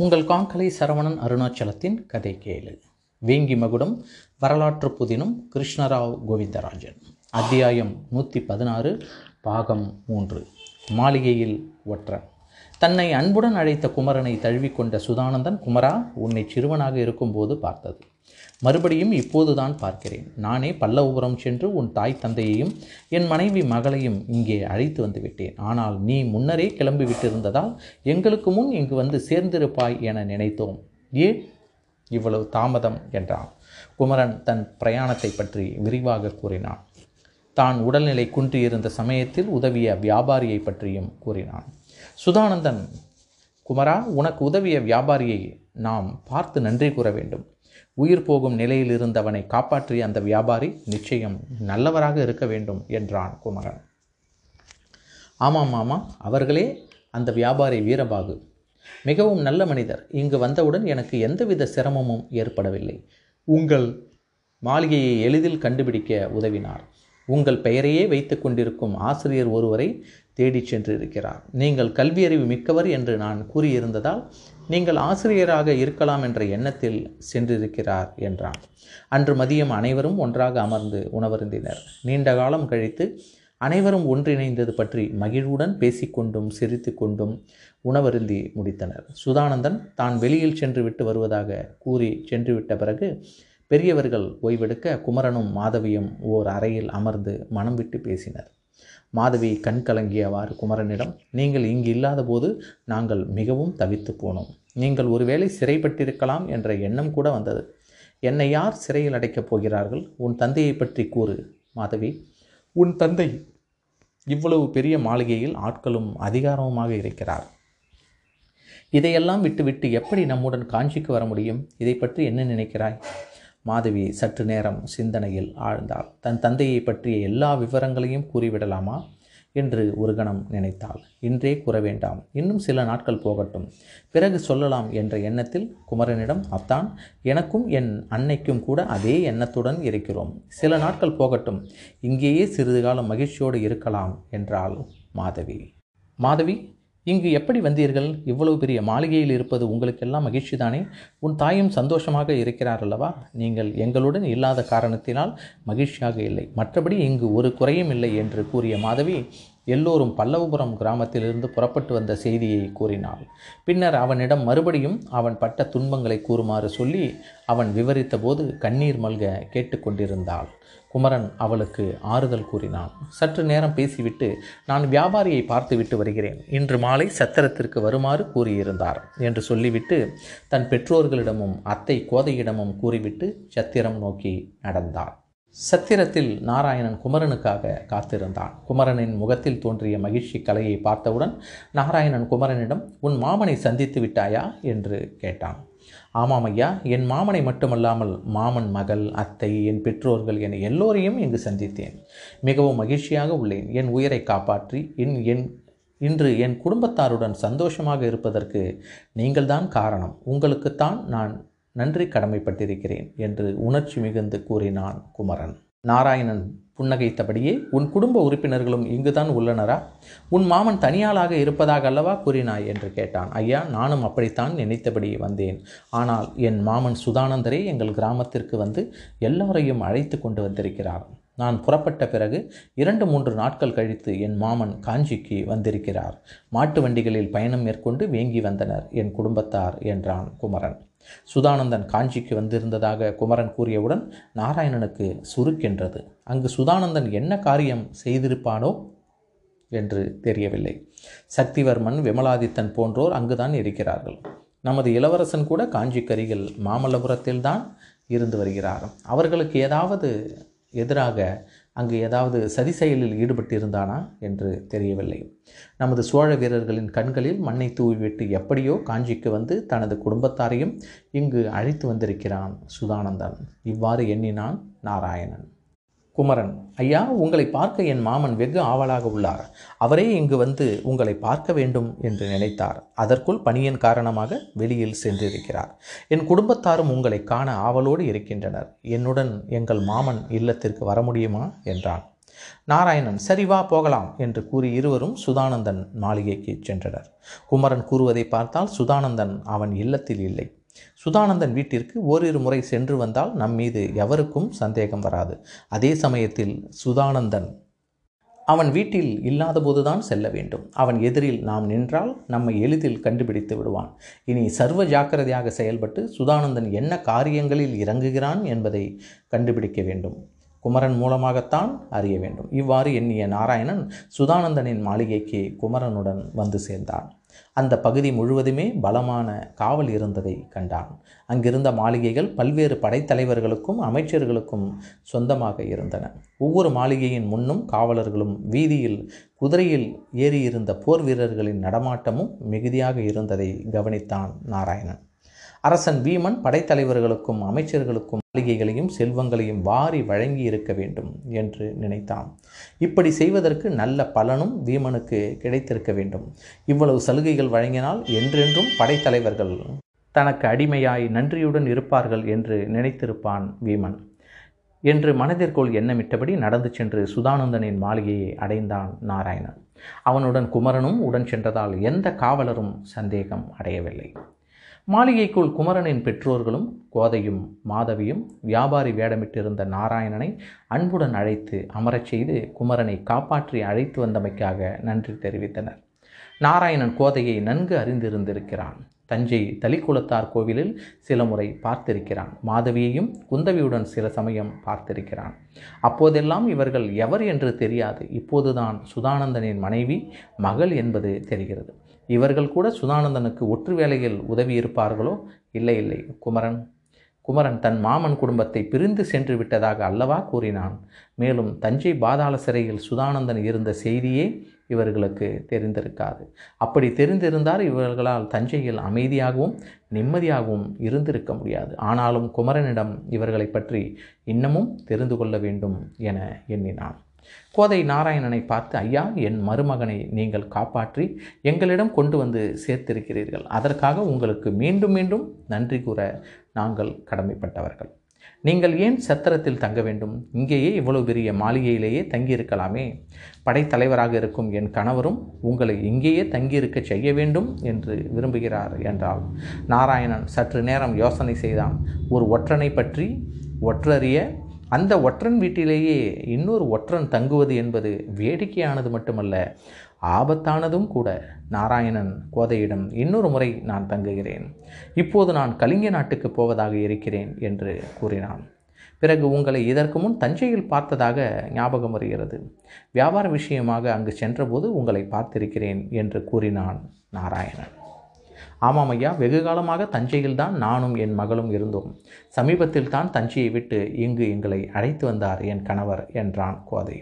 உங்கள் காங்கலை சரவணன் அருணாச்சலத்தின் கதை கேளு. வேங்கி மகுடம் வரலாற்று புதினம் கிருஷ்ணராவ் கோவிந்தராஜன். அத்தியாயம் நூற்றி பதினாறு பாகம் மூன்று. மாளிகையில் ஒற்றன். தன்னை அன்புடன் அழைத்த குமரனை தழுவிக்கொண்ட சுதானந்தன் குமரா உன்னை சிறுவனாக இருக்கும்போது பார்த்தது. மறுபடியும் இப்போதுதான் பார்க்கிறேன். நானே பல்லவபுரம் சென்று உன் தாய் தந்தையையும் என் மனைவி மகளையும் இங்கே அழைத்து வந்து விட்டேன். ஆனால் நீ முன்னரே கிளம்பி விட்டிருந்ததால் எங்களுக்கு முன் இங்கு வந்து சேர்ந்திருப்பாய் என நினைத்தோம். ஏன் இவ்வளவு தாமதம் என்றான். குமரன் தன் பிரயாணத்தை பற்றி விரிவாக கூறினான். தான் உடல்நிலை குன்றியிருந்த சமயத்தில் உதவிய வியாபாரியை பற்றியும் கூறினான். சுதானந்தன் குமரா உனக்கு உதவிய வியாபாரியை நாம் பார்த்து நன்றி கூற வேண்டும். உயிர் போகும் நிலையில் இருந்தவனை காப்பாற்றிய அந்த வியாபாரி நிச்சயம் நல்லவராக இருக்க வேண்டும் என்றான் குமரன். ஆமாம் மாமா அவர்களே அந்த வியாபாரி வீரபாகு. மிகவும் நல்ல மனிதர். இங்கு வந்தவுடன் எனக்கு எந்தவித சிரமமும் ஏற்படவில்லை. உங்கள் மாளிகையை எளிதில் கண்டுபிடிக்க உதவினார். உங்கள் பெயரையே வைத்து கொண்டிருக்கும் ஆசிரியர் ஒருவரை தேடிச் சென்றிருக்கிறார். நீங்கள் கல்வியறிவு மிக்கவர் என்று நான் கூறியிருந்ததால் நீங்கள் ஆசிரியராக இருக்கலாம் என்ற எண்ணத்தில் சென்றிருக்கிறார் என்றான். அன்று மதியம் அனைவரும் ஒன்றாக அமர்ந்து உணவருந்தினர். நீண்ட காலம் கழித்து அனைவரும் ஒன்றிணைந்தது பற்றி மகிழ்வுடன் பேசிக்கொண்டும் சிரித்து கொண்டும் உணவருந்தி முடித்தனர். சுதானந்தன் தான் வெளியில் சென்று விட்டு வருவதாக கூறி சென்றுவிட்ட பிறகு பெரியவர்கள் ஓய்வெடுக்க குமரனும் மாதவியும் ஓர் அறையில் அமர்ந்து மனம் விட்டு பேசினர். மாதவி கண் கலங்கியவாறு குமரனிடம் நீங்கள் இங்கு இல்லாத போது நாங்கள் மிகவும் தவித்து போனோம். நீங்கள் ஒருவேளை சிறைப்பட்டிருக்கலாம் என்ற எண்ணம் கூட வந்தது. என்னை யார் சிறையில் அடைக்கப் போகிறார்கள்? உன் தந்தையை பற்றி கூறு மாதவி. உன் தந்தை இவ்வளவு பெரிய மாளிகையில் ஆட்களும் அதிகாரமுமாக இருக்கிறார். இதையெல்லாம் விட்டுவிட்டு எப்படி நம்முடன் காஞ்சிக்கு வர முடியும்? இதை பற்றி என்ன நினைக்கிறாய்? மாதவி சற்று நேரம் சிந்தனையில் ஆழ்ந்தாள். தன் தந்தையை பற்றிய எல்லா விவரங்களையும் கூறிவிடலாமா? என்று ஒரு கணம் நினைத்தாள். இன்றே கூற வேண்டாம். இன்னும் சில நாட்கள் போகட்டும். பிறகு சொல்லலாம் என்ற எண்ணத்தில் குமரனிடம் அத்தான் எனக்கும் என் அன்னைக்கும் கூட அதே எண்ணத்துடன் இருக்கிறோம். சில நாட்கள் போகட்டும். இங்கேயே சிறிது காலம் மகிழ்ச்சியோடு இருக்கலாம் என்றாள் மாதவி. மாதவி இங்கு எப்படி வந்தீர்கள்? இவ்வளவு பெரிய மாளிகையில் இருப்பது உங்களுக்கெல்லாம் மகிழ்ச்சி தானே உன் தாயும் சந்தோஷமாக இருக்கிறார் அல்லவா? நீங்கள் எங்களுடன் இல்லாத காரணத்தினால் மகிழ்ச்சியாக இல்லை. மற்றபடி இங்கு ஒரு குறையும் இல்லை என்று கூறிய மாதவி எல்லோரும் பல்லவபுரம் கிராமத்திலிருந்து புறப்பட்டு வந்த செய்தியை கூறினாள். பின்னர் அவனிடம் மறுபடியும் அவன் பட்ட துன்பங்களை கூறுமாறு சொல்லி அவன் விவரித்த போது கண்ணீர் மல்க கேட்டுக்கொண்டிருந்தாள் குமரன் அவளுக்கு ஆறுதல் கூறினான். சற்று நேரம் பேசிவிட்டு நான் வியாபாரியை பார்த்துவிட்டு வருகிறேன். இன்று மாலை சத்திரத்திற்கு வருமாறு கூறியிருந்தார் என்று சொல்லிவிட்டு தன் பெற்றோர்களிடமும் அத்தை கோதையிடமும் கூறிவிட்டு சத்திரம் நோக்கி நடந்தாள் சத்திரத்தில் நாராயணன் குமரனுக்காக காத்திருந்தான். குமரனின் முகத்தில் தோன்றிய மகிழ்ச்சி கலையை பார்த்தவுடன் நாராயணன் குமரனிடம் உன் மாமனை சந்தித்து விட்டாயா? என்று கேட்டான். ஆமாம் ஐயா என் மாமனை மட்டுமல்லாமல் மாமன் மகள் அத்தை என் பெற்றோர்கள் என எல்லோரையும் இங்கு சந்தித்தேன். மிகவும் மகிழ்ச்சியாக உள்ளேன். என் உயிரை காப்பாற்றி என் என் இன்று என் குடும்பத்தாருடன் சந்தோஷமாக இருப்பதற்கு நீங்கள்தான் காரணம். உங்களுக்குத்தான் நான் நன்றி கடமைப்பட்டிருக்கிறேன் என்று உணர்ச்சி மிகுந்து கூறினான் குமரன். நாராயணன் புன்னகைத்தபடியே உன் குடும்ப உறுப்பினர்களும் இங்குதான் உள்ளனரா? உன் மாமன் தனியாளாக இருப்பதாக அல்லவா கூறினாய்? என்று கேட்டான். ஐயா நானும் அப்படித்தான் நினைத்தபடி வந்தேன். ஆனால் என் மாமன் சுதானந்தரே எங்கள் கிராமத்திற்கு வந்து எல்லோரையும் அழைத்து கொண்டு வந்திருக்கிறார். நான் புறப்பட்ட பிறகு இரண்டு மூன்று நாட்கள் கழித்து என் மாமன் காஞ்சிக்கு வந்திருக்கிறார். மாட்டு வண்டிகளில் பயணம் மேற்கொண்டு வேங்கி வந்தனர். என் குடும்பத்தார் என்றான் குமரன். சுதானந்தன் காஞ்சிக்கு வந்திருந்ததாக குமரன் கூறியவுடன் நாராயணனுக்கு சுருக்கென்றது. அங்கு சுதானந்தன் என்ன காரியம் செய்திருப்பானோ என்று தெரியவில்லை. சக்திவர்மன் விமலாதித்தன் போன்றோர் அங்குதான் இருக்கிறார்கள். நமது இளவரசன் கூட காஞ்சிக்கரிகள் மாமல்லபுரத்தில்தான் இருந்து வருகிறார் அவர்களுக்கு ஏதாவது எதிராக அங்கு ஏதாவது சதி செயலில் ஈடுபட்டிருந்தானா என்று தெரியவில்லை. நமது சோழ வீரர்களின் கண்களில் மண்ணை தூவிவிட்டு எப்படியோ காஞ்சிக்கு வந்து தனது குடும்பத்தாரையும் இங்கு அழைத்து வந்திருக்கிறான் சுதானந்தன். இவ்வாறு எண்ணினான் நாராயணன். குமரன் ஐயா உங்களை பார்க்க என் மாமன் வெகு ஆவலாக உள்ளார். அவரே இங்கு வந்து உங்களை பார்க்க வேண்டும் என்று நினைத்தார். அதற்குள் பணியின் காரணமாக வெளியில் சென்றிருக்கிறார். என் குடும்பத்தாரும் உங்களை காண ஆவலோடு இருக்கின்றனர். என்னுடன் எங்கள் மாமன் இல்லத்திற்கு வர முடியுமா? என்றான். நாராயணன் சரி வா போகலாம் என்று கூறி இருவரும் சுதானந்தன் மாளிகைக்கு சென்றனர். குமரன் கூறுவதை பார்த்தால் சுதானந்தன் அவன் இல்லத்தில் இல்லை. சுதானந்தன் வீட்டிற்கு ஓரிரு முறை சென்று வந்தால் நம் மீது எவருக்கும் சந்தேகம் வராது. அதே சமயத்தில் சுதானந்தன் அவன் வீட்டில் இல்லாதபோதுதான் செல்ல வேண்டும். அவன் எதிரில் நாம் நின்றால் நம்மை எளிதில் கண்டுபிடித்து விடுவான். இனி சர்வ ஜாக்கிரதையாக செயல்பட்டு சுதானந்தன் என்ன காரியங்களில் இறங்குகிறான் என்பதை கண்டுபிடிக்க வேண்டும். குமரன் மூலமாகத்தான் அறிய வேண்டும். இவ்வாறு எண்ணிய நாராயணன் சுதானந்தனின் மாளிகைக்கு குமரனுடன் வந்து சேர்ந்தான். அந்த பகுதி முழுவதுமே பலமான காவல் இருந்ததை கண்டான். அங்கிருந்த மாளிகைகள் பல்வேறு படைத்தலைவர்களுக்கும் அமைச்சர்களுக்கும் சொந்தமாக இருந்தன. ஒவ்வொரு மாளிகையின் முன்னும் காவலர்களும் வீதியில் குதிரையில் ஏறியிருந்த போர் வீரர்களின் நடமாட்டமும் மிகுதியாக இருந்ததை கவனித்தான் நாராயணன். அரசன் வீமன் படைத்தலைவர்களுக்கும் அமைச்சர்களுக்கும் மாளிகைகளையும் செல்வங்களையும் வாரி வழங்கி இருக்க வேண்டும் என்று நினைத்தான். இப்படி செய்வதற்கு நல்ல பலனும் வீமனுக்கு கிடைத்திருக்க வேண்டும். இவ்வளவு சலுகைகள் வழங்கினால் என்றென்றும் படைத்தலைவர்கள் தனக்கு அடிமையாய் நன்றியுடன் இருப்பார்கள் என்று நினைத்திருப்பான் வீமன். என்று மனதிற்குள் எண்ணமிட்டபடி நடந்து சென்று சுதானந்தனின் மாளிகையை அடைந்தான் நாராயணன். அவனுடன் குமரனும் உடன் சென்றதால் எந்த காவலரும் சந்தேகம் அடையவில்லை. மாளிகைக்குள் குமரனின் பெற்றோர்களும் கோதையும் மாதவியும் வியாபாரி வேடமிட்டிருந்த நாராயணனை அன்புடன் அழைத்து அமரச் செய்து குமரனை காப்பாற்றி அழைத்து வந்தமைக்காக நன்றி தெரிவித்தனர். நாராயணன் கோதையை நன்கு அறிந்திருந்திருக்கிறான். தஞ்சை தலிக்குளத்தார் கோவிலில் சில முறை பார்த்திருக்கிறான். மாதவியையும் குந்தவியுடன் சில சமயம் பார்த்திருக்கிறான். அப்போதெல்லாம் இவர்கள் எவர் என்று தெரியாது. இப்போதுதான் சுதானந்தனின் மனைவி மகள் என்பது தெரிகிறது. இவர்கள் கூட சுதானந்தனுக்கு ஒற்று வேலையில் உதவி இருப்பார்களோ? இல்லை இல்லை. குமரன் குமரன் தன் மாமன் குடும்பத்தை பிரிந்து சென்று விட்டதாக அல்லவா கூறினான்? மேலும் தஞ்சை பாதாள சிறையில் சுதானந்தன் இருந்த செய்தியே இவர்களுக்கு தெரிந்திருக்காது. அப்படி தெரிந்திருந்தால் இவர்களால் தஞ்சையில் அமைதியாகவும் நிம்மதியாகவும் இருந்திருக்க முடியாது. ஆனாலும் குமரனிடம் இவர்களை பற்றி இன்னமும் தெரிந்து கொள்ள வேண்டும் என எண்ணினான். கோதை நாராயணனை பார்த்து ஐயா என் மருமகனை நீங்கள் காப்பாற்றி எங்களிடம் கொண்டு வந்து சேர்த்திருக்கிறீர்கள். அதற்காக உங்களுக்கு மீண்டும் மீண்டும் நன்றி கூற நாங்கள் கடமைப்பட்டவர்கள். நீங்கள் ஏன் சத்திரத்தில் தங்க வேண்டும்? இங்கேயே இவ்வளவு பெரிய மாளிகையிலேயே தங்கியிருக்கலாமே. படைத்தலைவராக இருக்கும் என் கணவரும் உங்களை இங்கேயே தங்கியிருக்க செய்ய வேண்டும் என்று விரும்புகிறார் என்றால் நாராயணன் சற்று நேரம் யோசனை செய்தான். ஒரு ஒற்றனை பற்றி ஒற்றறிய அந்த ஒற்றன் வீட்டிலேயே இன்னொரு ஒற்றன் தங்குவது என்பது வேடிக்கையானது மட்டுமல்ல ஆபத்தானதும் கூட. நாராயணன் கோதையிடம் இன்னொரு முறை நான் தங்குகிறேன். இப்போது நான் கலிங்க நாட்டுக்கு போவதாக இருக்கிறேன் என்று கூறினான். பிறகு உங்களை இதற்கு முன் தஞ்சையில் பார்த்ததாக ஞாபகம் வருகிறது. வியாபார விஷயமாக அங்கு சென்றபோது உங்களை பார்த்திருக்கிறேன் என்று கூறினான் நாராயணன். ஆமாம் ஐயா வெகு காலமாக தஞ்சையில் தான் நானும் என் மகளும் இருந்தோம். சமீபத்தில் தான் தஞ்சையை விட்டு இங்கு எங்களை அழைத்து வந்தார் என் கணவர் என்றான் கோதை.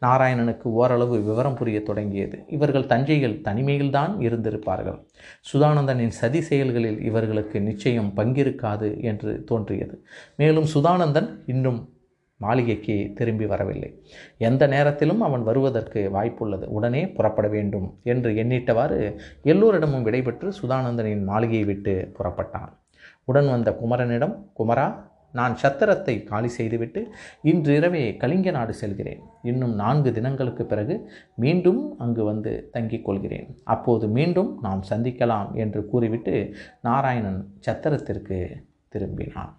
நாராயணனுக்கு ஓரளவு விவரம் புரிய தொடங்கியது. இவர்கள் தஞ்சையில் தனிமையில்தான் இருந்திருப்பார்கள். சுதானந்தனின் சதி செயல்களில் இவர்களுக்கு நிச்சயம் பங்கிருக்காது என்று தோன்றியது. மேலும் சுதானந்தன் இன்னும் மாளிகைக்கு திரும்பி வரவில்லை. எந்த நேரத்திலும் அவன் வருவதற்கு வாய்ப்புள்ளது. உடனே புறப்பட வேண்டும் என்று எண்ணிட்டவாறு எல்லோரிடமும் விடைபெற்று சுதானந்தனின் மாளிகையை விட்டு புறப்பட்டான். உடன் வந்த குமரனிடம் குமரா நான் சத்திரத்தை காலி செய்துவிட்டு இன்றிரவே கலிங்க நாடு செல்கிறேன். இன்னும் நான்கு தினங்களுக்கு பிறகு மீண்டும் அங்கு வந்து தங்கிக் கொள்கிறேன். அப்போது மீண்டும் நாம் சந்திக்கலாம் என்று கூறிவிட்டு நாராயணன் சத்திரத்திற்கு திரும்பினான்.